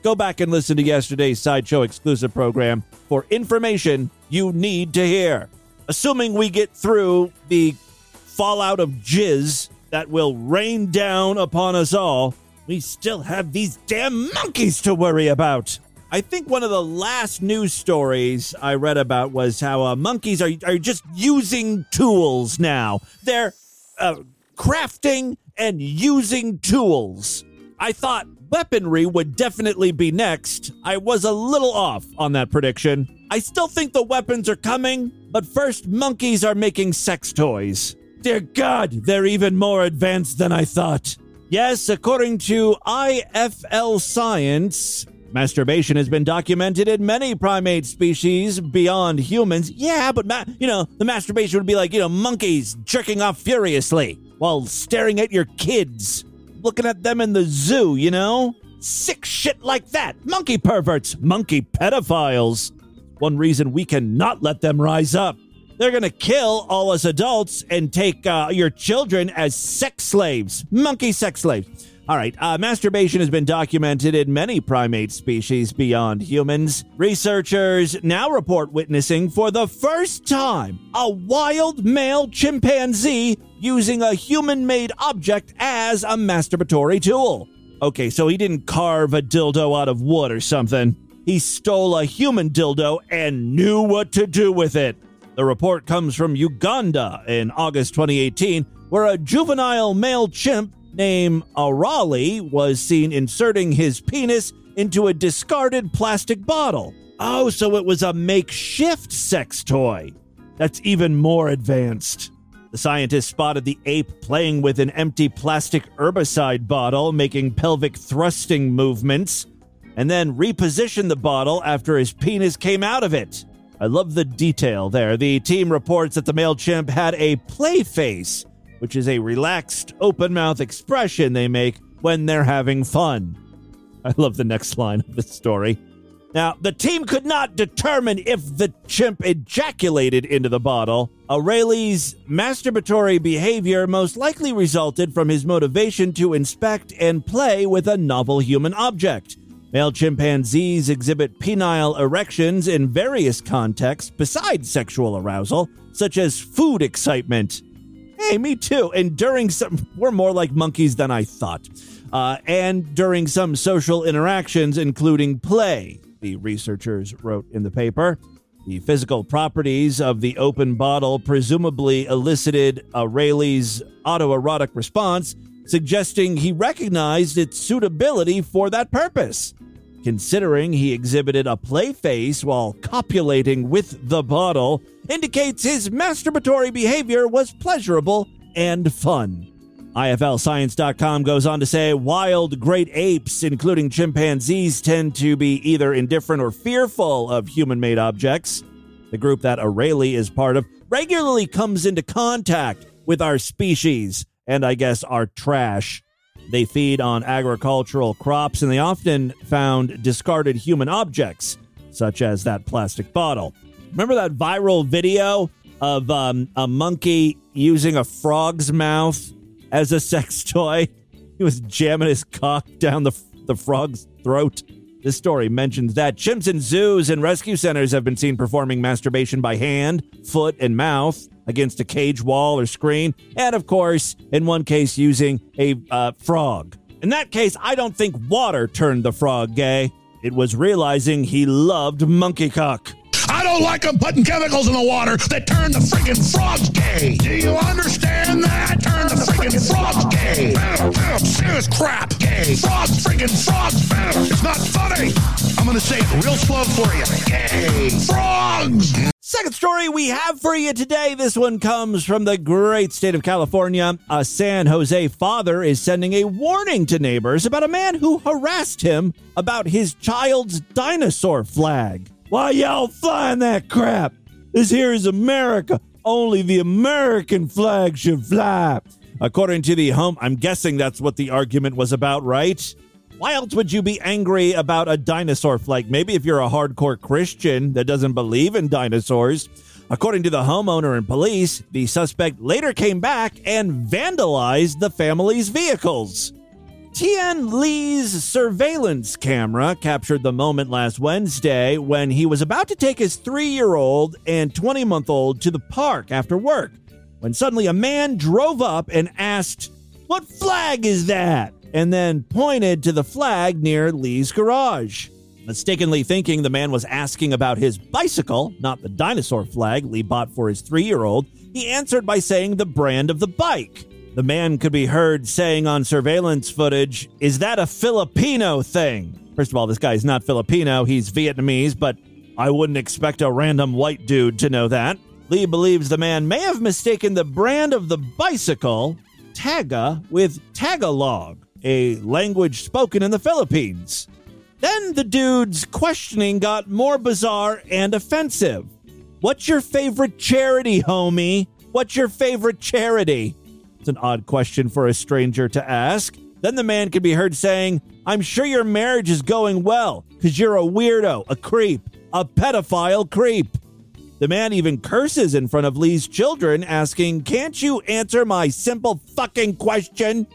[SPEAKER 1] go back and listen to yesterday's Sideshow exclusive program for information you need to hear. Assuming we get through the fallout of jizz that will rain down upon us all, we still have these damn monkeys to worry about. I think one of the last news stories I read about was how uh, monkeys are, are just using tools now. They're uh, crafting and using tools. I thought weaponry would definitely be next. I was a little off on that prediction. I still think the weapons are coming, but first, monkeys are making sex toys. Dear God, they're even more advanced than I thought. Yes, according to IFL Science, masturbation has been documented in many primate species beyond humans. Yeah, but, ma- you know, the masturbation would be like, you know, monkeys jerking off furiously while staring at your kids looking at them in the zoo, you know? Sick shit like that. Monkey perverts, monkey pedophiles. One reason we cannot let them rise up. They're gonna kill all us adults and take uh, your children as sex slaves, monkey sex slaves. All right, uh, masturbation has been documented in many primate species beyond humans. Researchers now report witnessing for the first time a wild male chimpanzee using a human made object as a masturbatory tool. Okay, so he didn't carve a dildo out of wood or something. He stole a human dildo and knew what to do with it. The report comes from Uganda in August 2018, where a juvenile male chimp named Arali was seen inserting his penis into a discarded plastic bottle. Oh, so it was a makeshift sex toy. That's even more advanced. The scientists spotted the ape playing with an empty plastic herbicide bottle, making pelvic thrusting movements, and then repositioned the bottle after his penis came out of it. I love the detail there. The team reports that the male chimp had a play face which is a relaxed, open mouth expression they make when they're having fun. I love the next line of this story. Now, the team could not determine if the chimp ejaculated into the bottle. O'Reilly's masturbatory behavior most likely resulted from his motivation to inspect and play with a novel human object. Male chimpanzees exhibit penile erections in various contexts besides sexual arousal, such as food excitement. Hey, me too. And during some, we're more like monkeys than I thought. Uh, and during some social interactions, including play, the researchers wrote in the paper. The physical properties of the open bottle presumably elicited Rayleigh's autoerotic response, suggesting he recognized its suitability for that purpose. Considering he exhibited a play face while copulating with the bottle, indicates his masturbatory behavior was pleasurable and fun. IFLScience.com goes on to say wild great apes, including chimpanzees, tend to be either indifferent or fearful of human made objects. The group that O'Reilly is part of regularly comes into contact with our species and, I guess, our trash. They feed on agricultural crops and they often found discarded human objects, such as that plastic bottle. Remember that viral video of um, a monkey using a frog's mouth as a sex toy? He was jamming his cock down the, the frog's throat. This story mentions that chimps in zoos and rescue centers have been seen performing masturbation by hand, foot, and mouth against a cage wall or screen, and of course, in one case, using a uh, frog. In that case, I don't think water turned the frog gay. It was realizing he loved monkey cock.
[SPEAKER 19] Don't like them putting chemicals in the water that turn the friggin' frogs gay. Do you understand that? Turn the friggin' frogs gay. Serious crap. Gay. Frogs friggin' frogs. It's not funny. I'm gonna say it real slow for you. Gay. Frogs.
[SPEAKER 1] Second story we have for you today. This one comes from the great state of California. A San Jose father is sending a warning to neighbors about a man who harassed him about his child's dinosaur flag. Why y'all flying that crap? This here is America. Only the American flag should fly. According to the home, I'm guessing that's what the argument was about, right? Why else would you be angry about a dinosaur flag? Maybe if you're a hardcore Christian that doesn't believe in dinosaurs. According to the homeowner and police, the suspect later came back and vandalized the family's vehicles. Tien Lee's surveillance camera captured the moment last Wednesday when he was about to take his three year old and 20 month old to the park after work, when suddenly a man drove up and asked, What flag is that? and then pointed to the flag near Lee's garage. Mistakenly thinking the man was asking about his bicycle, not the dinosaur flag Lee bought for his three year old, he answered by saying the brand of the bike. The man could be heard saying on surveillance footage, Is that a Filipino thing? First of all, this guy's not Filipino, he's Vietnamese, but I wouldn't expect a random white dude to know that. Lee believes the man may have mistaken the brand of the bicycle, Taga, with Tagalog, a language spoken in the Philippines. Then the dude's questioning got more bizarre and offensive. What's your favorite charity, homie? What's your favorite charity? An odd question for a stranger to ask. Then the man can be heard saying, I'm sure your marriage is going well because you're a weirdo, a creep, a pedophile creep. The man even curses in front of Lee's children, asking, Can't you answer my simple fucking question?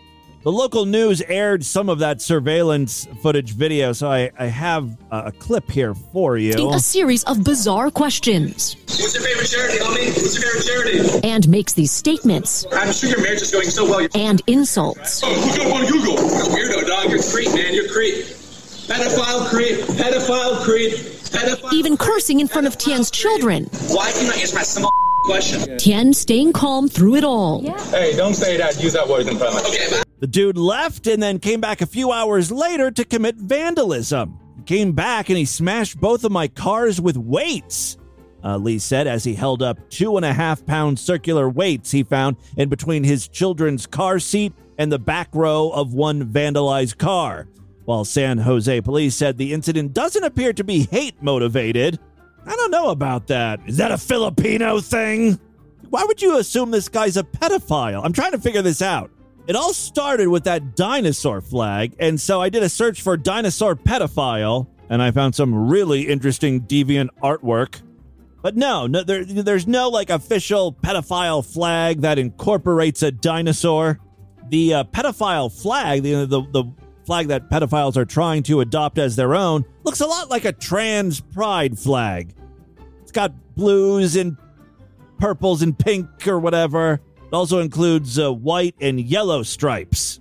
[SPEAKER 1] The local news aired some of that surveillance footage video, so I, I have a clip here for you.
[SPEAKER 20] A series of bizarre questions.
[SPEAKER 21] What's your favorite charity, homie? What's your favorite charity?
[SPEAKER 20] And makes these statements.
[SPEAKER 21] I'm sure your marriage is going so well.
[SPEAKER 20] And insults.
[SPEAKER 21] Oh, look up on Google. You're weirdo, dog. You're creep, man. You're creep. Pedophile creep. Pedophile creep. Pedophile.
[SPEAKER 20] Even cursing in front of Tien's children.
[SPEAKER 21] Why can you not answer my simple question?
[SPEAKER 20] Tien staying calm through it all.
[SPEAKER 21] Hey, don't say that. Use that word in front of me. Okay,
[SPEAKER 1] The dude left and then came back a few hours later to commit vandalism. He came back and he smashed both of my cars with weights. Uh, Lee said as he held up two and a half pound circular weights he found in between his children's car seat and the back row of one vandalized car. While San Jose police said the incident doesn't appear to be hate motivated. I don't know about that. Is that a Filipino thing? Why would you assume this guy's a pedophile? I'm trying to figure this out. It all started with that dinosaur flag, and so I did a search for dinosaur pedophile, and I found some really interesting deviant artwork. But no, no there, there's no like official pedophile flag that incorporates a dinosaur. The uh, pedophile flag, the, the the flag that pedophiles are trying to adopt as their own, looks a lot like a trans pride flag. It's got blues and purples and pink or whatever. It also includes uh, white and yellow stripes.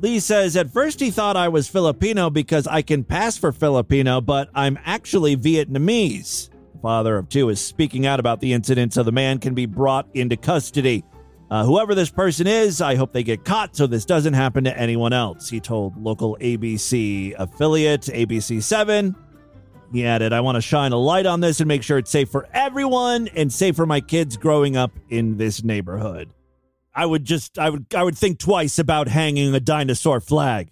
[SPEAKER 1] Lee says at first he thought I was Filipino because I can pass for Filipino, but I'm actually Vietnamese. The father of two is speaking out about the incident so the man can be brought into custody. Uh, whoever this person is, I hope they get caught so this doesn't happen to anyone else, he told local ABC affiliate ABC7. He added, I want to shine a light on this and make sure it's safe for everyone and safe for my kids growing up in this neighborhood. I would just I would I would think twice about hanging a dinosaur flag.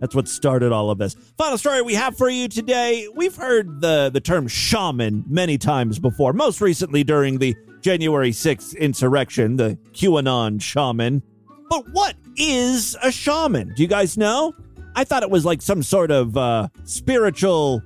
[SPEAKER 1] That's what started all of this. Final story we have for you today. We've heard the the term shaman many times before, most recently during the January 6th insurrection, the QAnon shaman. But what is a shaman? Do you guys know? I thought it was like some sort of uh, spiritual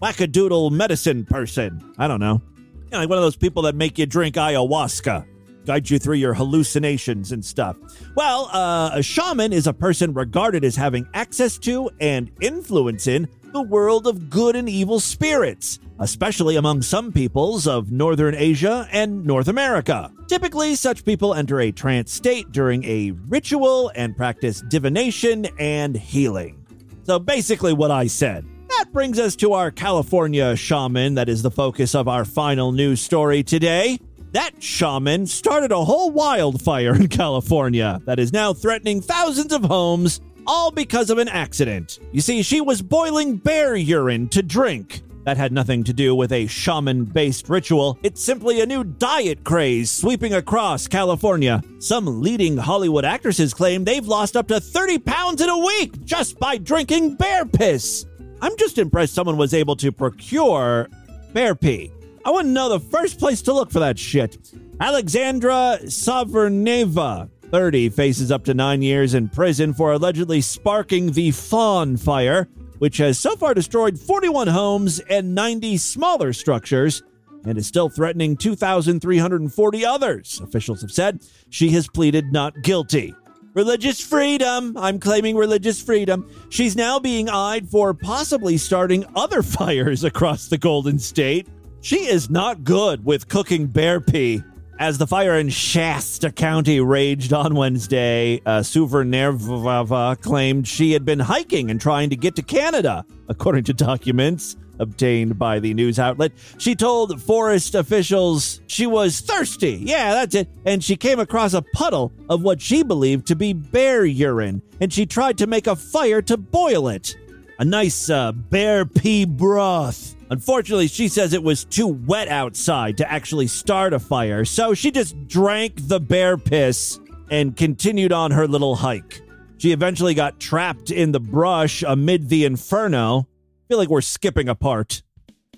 [SPEAKER 1] wackadoodle medicine person. I don't know. You know, like one of those people that make you drink ayahuasca, guide you through your hallucinations and stuff. Well, uh, a shaman is a person regarded as having access to and influence in the world of good and evil spirits, especially among some peoples of Northern Asia and North America. Typically, such people enter a trance state during a ritual and practice divination and healing. So basically, what I said. That brings us to our California shaman that is the focus of our final news story today. That shaman started a whole wildfire in California that is now threatening thousands of homes, all because of an accident. You see, she was boiling bear urine to drink. That had nothing to do with a shaman based ritual. It's simply a new diet craze sweeping across California. Some leading Hollywood actresses claim they've lost up to 30 pounds in a week just by drinking bear piss. I'm just impressed someone was able to procure bear pee. I wouldn't know the first place to look for that shit. Alexandra Souverneva, 30, faces up to nine years in prison for allegedly sparking the Fawn Fire, which has so far destroyed 41 homes and 90 smaller structures and is still threatening 2,340 others. Officials have said she has pleaded not guilty. Religious freedom. I'm claiming religious freedom. She's now being eyed for possibly starting other fires across the Golden State. She is not good with cooking bear pee. As the fire in Shasta County raged on Wednesday, uh, Suvernervava claimed she had been hiking and trying to get to Canada, according to documents obtained by the news outlet. She told forest officials she was thirsty. Yeah, that's it. And she came across a puddle of what she believed to be bear urine, and she tried to make a fire to boil it. A nice uh, bear pee broth. Unfortunately, she says it was too wet outside to actually start a fire, so she just drank the bear piss and continued on her little hike. She eventually got trapped in the brush amid the inferno. I feel like we're skipping a part.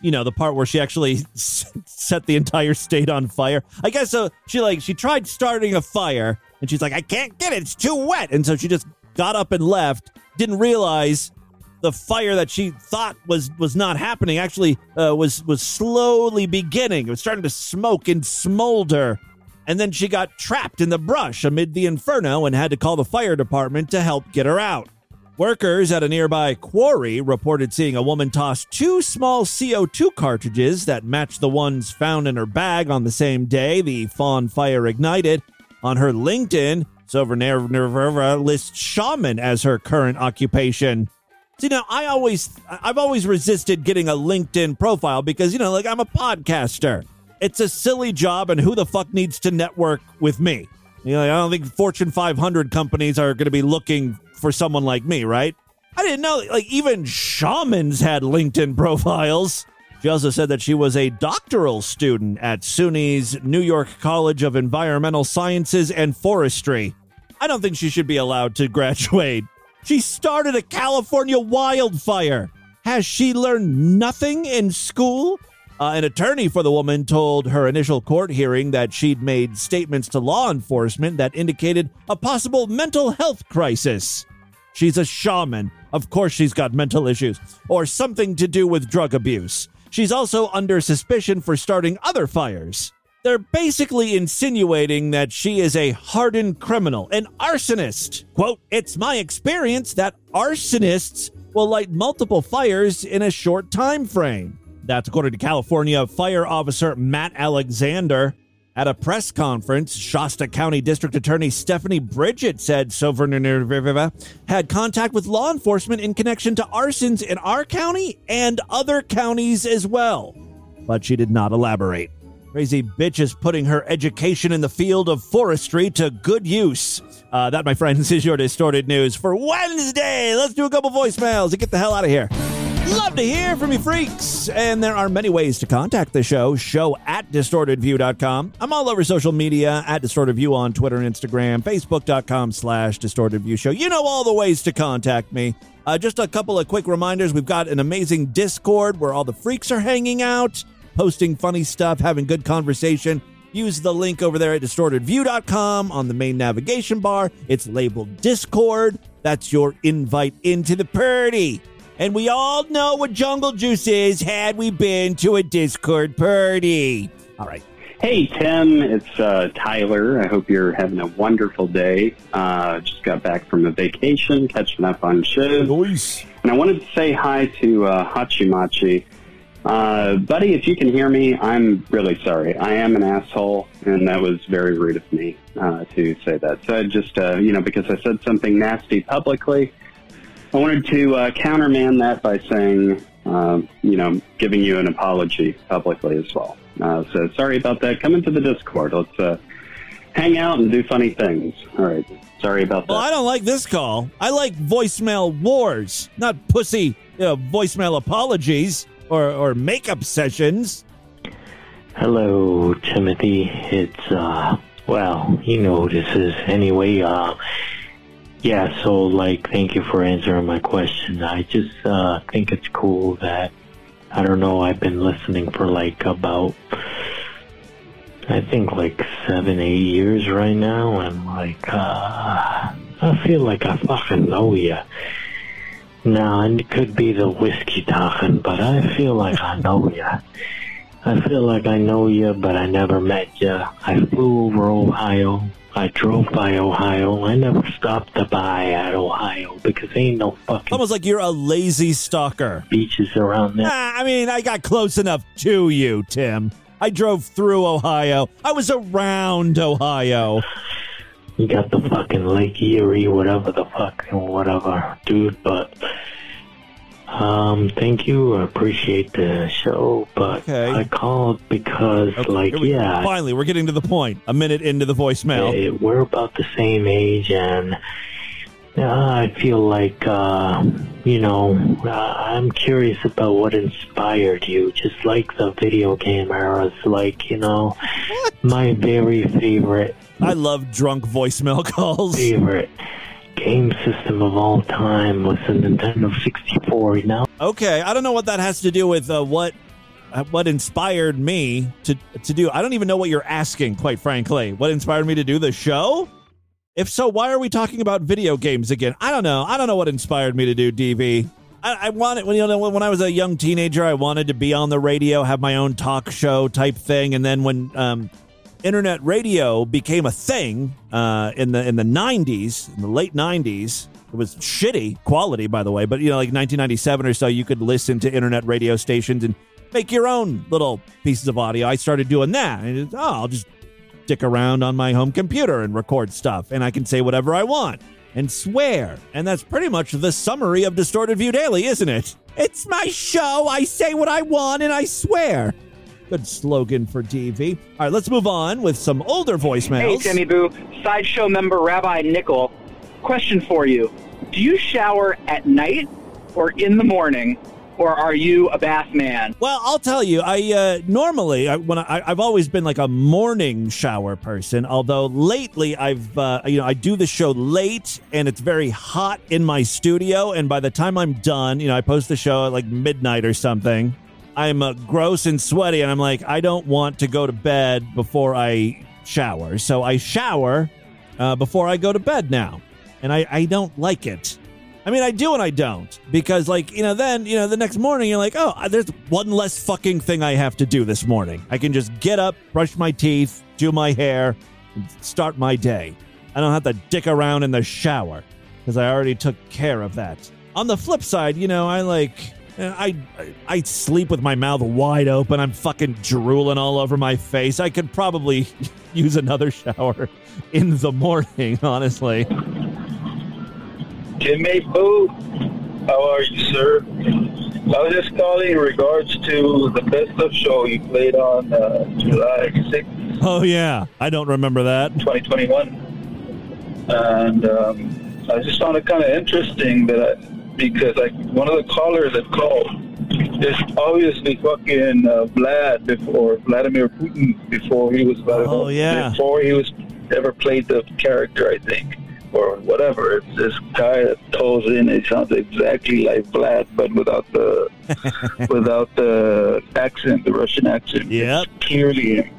[SPEAKER 1] You know, the part where she actually set the entire state on fire. I guess so. She like she tried starting a fire and she's like, I can't get it. It's too wet. And so she just got up and left. Didn't realize the fire that she thought was was not happening actually uh, was was slowly beginning. It was starting to smoke and smolder. and then she got trapped in the brush amid the inferno and had to call the fire department to help get her out. Workers at a nearby quarry reported seeing a woman toss two small CO2 cartridges that matched the ones found in her bag on the same day the fawn fire ignited. On her LinkedIn, Silver lists shaman as her current occupation. See, now I always, I've always resisted getting a LinkedIn profile because, you know, like I'm a podcaster. It's a silly job, and who the fuck needs to network with me? You know, I don't think Fortune 500 companies are going to be looking for someone like me, right? I didn't know, like, even shamans had LinkedIn profiles. She also said that she was a doctoral student at SUNY's New York College of Environmental Sciences and Forestry. I don't think she should be allowed to graduate. She started a California wildfire. Has she learned nothing in school? Uh, an attorney for the woman told her initial court hearing that she'd made statements to law enforcement that indicated a possible mental health crisis. She's a shaman. Of course, she's got mental issues or something to do with drug abuse. She's also under suspicion for starting other fires. They're basically insinuating that she is a hardened criminal, an arsonist. Quote, It's my experience that arsonists will light multiple fires in a short time frame. That's according to California Fire Officer Matt Alexander. At a press conference, Shasta County District Attorney Stephanie Bridgett said Silver had contact with law enforcement in connection to arsons in our county and other counties as well. But she did not elaborate. Crazy bitch is putting her education in the field of forestry to good use. Uh, that, my friends, is your distorted news for Wednesday. Let's do a couple voicemails and get the hell out of here. Love to hear from you freaks. And there are many ways to contact the show. Show at distortedview.com. I'm all over social media at distortedview on Twitter and Instagram, facebook.com slash distortedview show. You know all the ways to contact me. Uh, just a couple of quick reminders. We've got an amazing Discord where all the freaks are hanging out, posting funny stuff, having good conversation. Use the link over there at distortedview.com on the main navigation bar. It's labeled Discord. That's your invite into the party. And we all know what Jungle Juice is had we been to a Discord party. All right.
[SPEAKER 22] Hey, Tim, it's uh, Tyler. I hope you're having a wonderful day. Uh, just got back from a vacation, catching up on shows.
[SPEAKER 1] Nice.
[SPEAKER 22] And I wanted to say hi to uh, Hachimachi. Uh, buddy, if you can hear me, I'm really sorry. I am an asshole, and that was very rude of me uh, to say that. So I just, uh, you know, because I said something nasty publicly, I wanted to uh, counterman that by saying, um, you know, giving you an apology publicly as well. Uh, so sorry about that. Come into the Discord. Let's uh, hang out and do funny things. All right. Sorry about that.
[SPEAKER 1] Well, I don't like this call. I like voicemail wars, not pussy you know, voicemail apologies or, or makeup sessions.
[SPEAKER 23] Hello, Timothy. It's, uh, well, you know this is. Anyway, uh, yeah, so, like, thank you for answering my question. I just, uh, think it's cool that, I don't know, I've been listening for, like, about, I think, like, seven, eight years right now, and, like, uh, I feel like I fucking know ya. Now, it could be the whiskey talking, but I feel like I know ya. I feel like I know you, but I never met you. I flew over Ohio. I drove by Ohio. I never stopped to buy at Ohio because ain't no fucking
[SPEAKER 1] Almost like you're a lazy stalker.
[SPEAKER 23] beaches around there.
[SPEAKER 1] Ah, I mean, I got close enough to you, Tim. I drove through Ohio. I was around Ohio.
[SPEAKER 23] You got the fucking Lake Erie, whatever the fuck, and whatever, dude. But um, thank you. I appreciate the show, but
[SPEAKER 1] Okay.
[SPEAKER 23] I called because, like,
[SPEAKER 1] we
[SPEAKER 23] yeah,
[SPEAKER 1] Finally, we're getting to the point. A minute into the voicemail.
[SPEAKER 23] Eh, we're about the same age, and I feel like, uh, you know, uh, I'm curious about what inspired you, just like the video game eras. Like, you know, my very favorite
[SPEAKER 1] I love drunk voicemail calls.
[SPEAKER 23] favorite game system of all time was the Nintendo 64. Now,
[SPEAKER 1] Okay, I don't know what that has to do with uh, what uh, what inspired me to to do. I don't even know what you're asking, quite frankly. What inspired me to do the show? If so, why are we talking about video games again? I don't know. I don't know what inspired me to do DV. I, I wanted when you know when I was a young teenager, I wanted to be on the radio, have my own talk show type thing, and then when um, internet radio became a thing uh, in the in the 90s, in the late 90s. It was shitty quality, by the way, but you know, like 1997 or so, you could listen to internet radio stations and make your own little pieces of audio. I started doing that. And oh, I'll just dick around on my home computer and record stuff, and I can say whatever I want and swear. And that's pretty much the summary of Distorted View Daily, isn't it? It's my show. I say what I want and I swear. Good slogan for DV. All right, let's move on with some older voicemails. Hey.
[SPEAKER 24] Timmy Boo, sideshow member Rabbi Nickel. Question for you: Do you shower at night or in the morning, or are you a bath man?
[SPEAKER 1] Well, I'll tell you. I uh, normally I, when I, I've always been like a morning shower person. Although lately I've uh, you know I do the show late and it's very hot in my studio. And by the time I'm done, you know I post the show at like midnight or something. I'm uh, gross and sweaty, and I'm like I don't want to go to bed before I shower. So I shower uh, before I go to bed now, and I, I don't like it. I mean, I do and I don't because, like, you know, then you know the next morning you're like, oh, uh, there's one less fucking thing I have to do this morning. I can just get up, brush my teeth, do my hair, start my day. I don't have to dick around in the shower because I already took care of that. On the flip side, you know, I like. Uh, I I sleep with my mouth wide open. I'm fucking drooling all over my face. I could probably use another shower in the morning, honestly.
[SPEAKER 25] Jimmy Boo, how are you, sir? I was just calling in regards to the best of show you played on uh, July 6th,
[SPEAKER 1] Oh yeah, I don't remember that.
[SPEAKER 25] 2021. And um, I just found it kind of interesting that I, because like one of the callers that called is obviously fucking uh, Vlad before Vladimir Putin before he was Vladimir,
[SPEAKER 1] Oh, yeah.
[SPEAKER 25] before he was ever played the character, I think. Or whatever. It's this guy that tolls in. It sounds exactly like Vlad, but without the without the accent, the Russian accent.
[SPEAKER 1] Yep.
[SPEAKER 25] It's clearly him.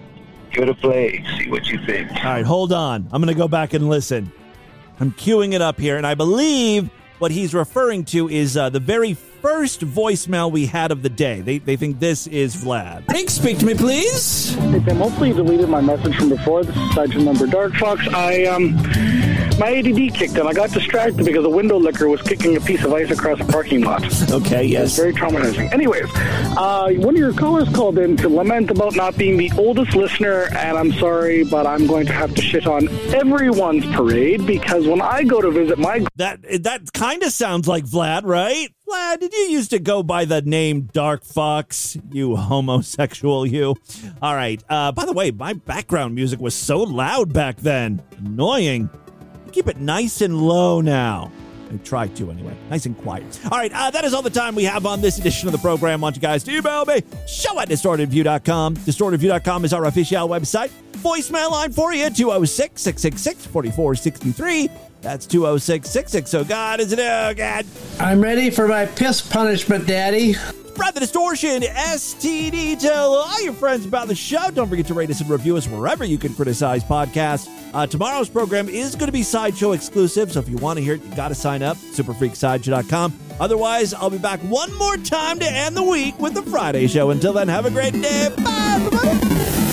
[SPEAKER 25] Give it a play. See what you think.
[SPEAKER 1] All right, hold on. I'm going to go back and listen. I'm queuing it up here, and I believe what he's referring to is uh, the very first voicemail we had of the day. They, they think this is Vlad.
[SPEAKER 26] Hank, speak to me, please.
[SPEAKER 27] Hey, Tim, hopefully you deleted my message from before. This is Sergeant Member Dark Fox. I, um, my ADD kicked in. I got distracted because a window licker was kicking a piece of ice across a parking lot.
[SPEAKER 1] Okay,
[SPEAKER 27] It was very traumatizing. Anyways, uh, one of your callers called in to lament about not being the oldest listener, and I'm sorry, but I'm going to have to shit on everyone's parade because when I go to visit my
[SPEAKER 1] That that kind of sounds like Vlad, right? Vlad, did you used to go by the name Dark Fox? You homosexual, you. All right. Uh, by the way, my background music was so loud back then. Annoying. Keep it nice and low now. I try to anyway. Nice and quiet. All right, uh, that is all the time we have on this edition of the program. want you guys to email me, show at distortedview.com. Distortedview.com is our official website. Voicemail line for you, 206 666 4463. That's 206 660. God, is it? Oh, God.
[SPEAKER 11] I'm ready for my piss punishment, Daddy.
[SPEAKER 1] Spread the distortion, STD. Tell all your friends about the show. Don't forget to rate us and review us wherever you can criticize podcasts. Uh, tomorrow's program is going to be Sideshow exclusive, so if you want to hear it, you got to sign up. Superfreaksideshow.com. Otherwise, I'll be back one more time to end the week with the Friday show. Until then, have a great day. Bye, everybody.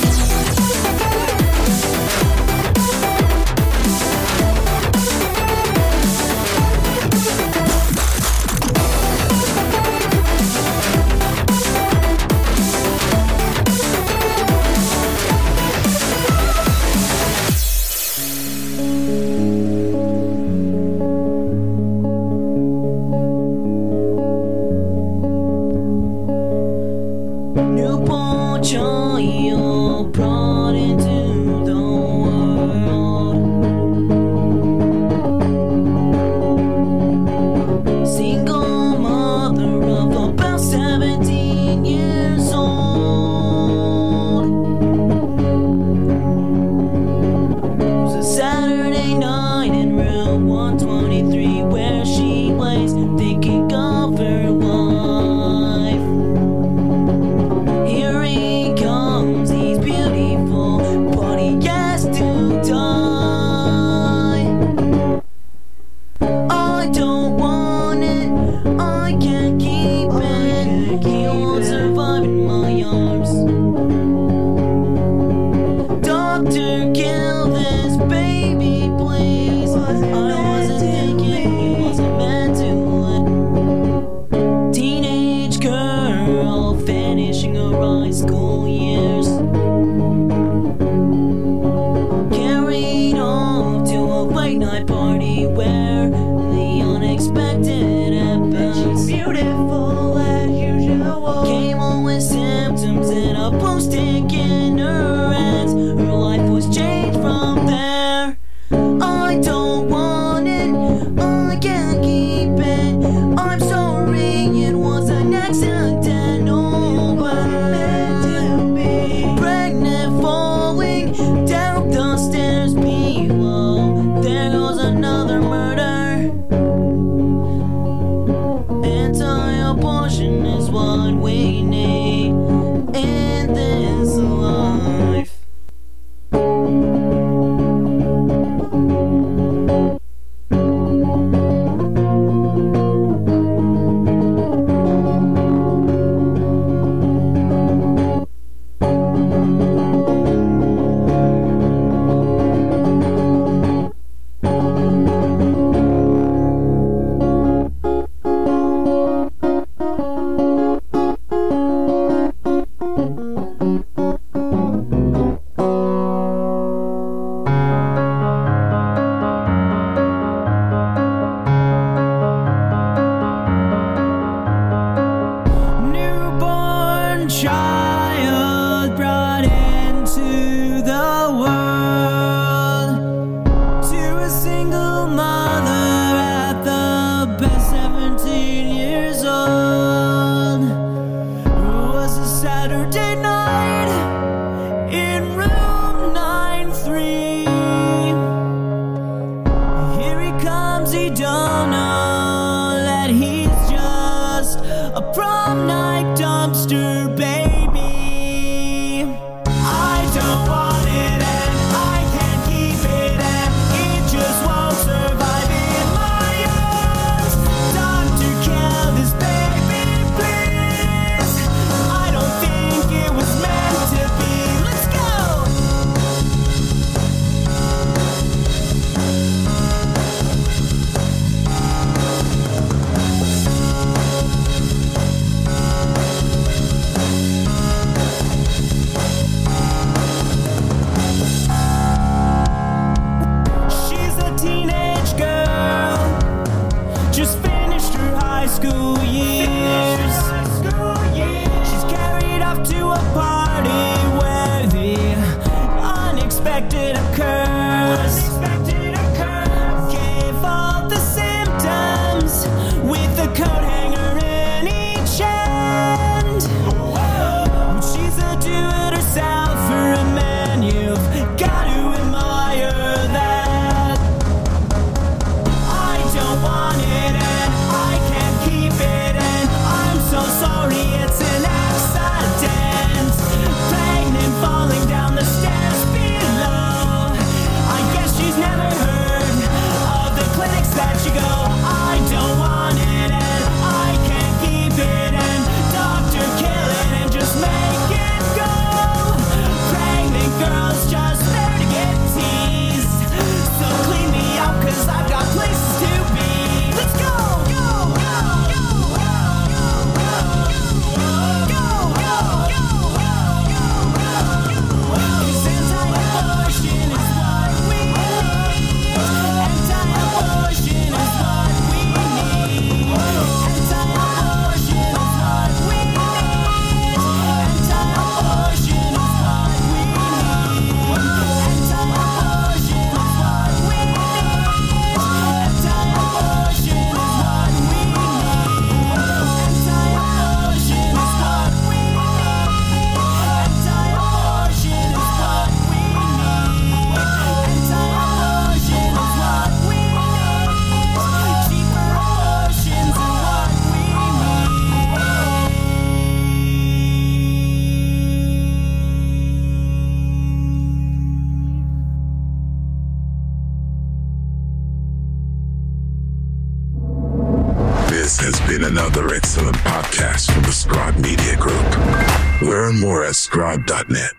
[SPEAKER 28] Radio.net.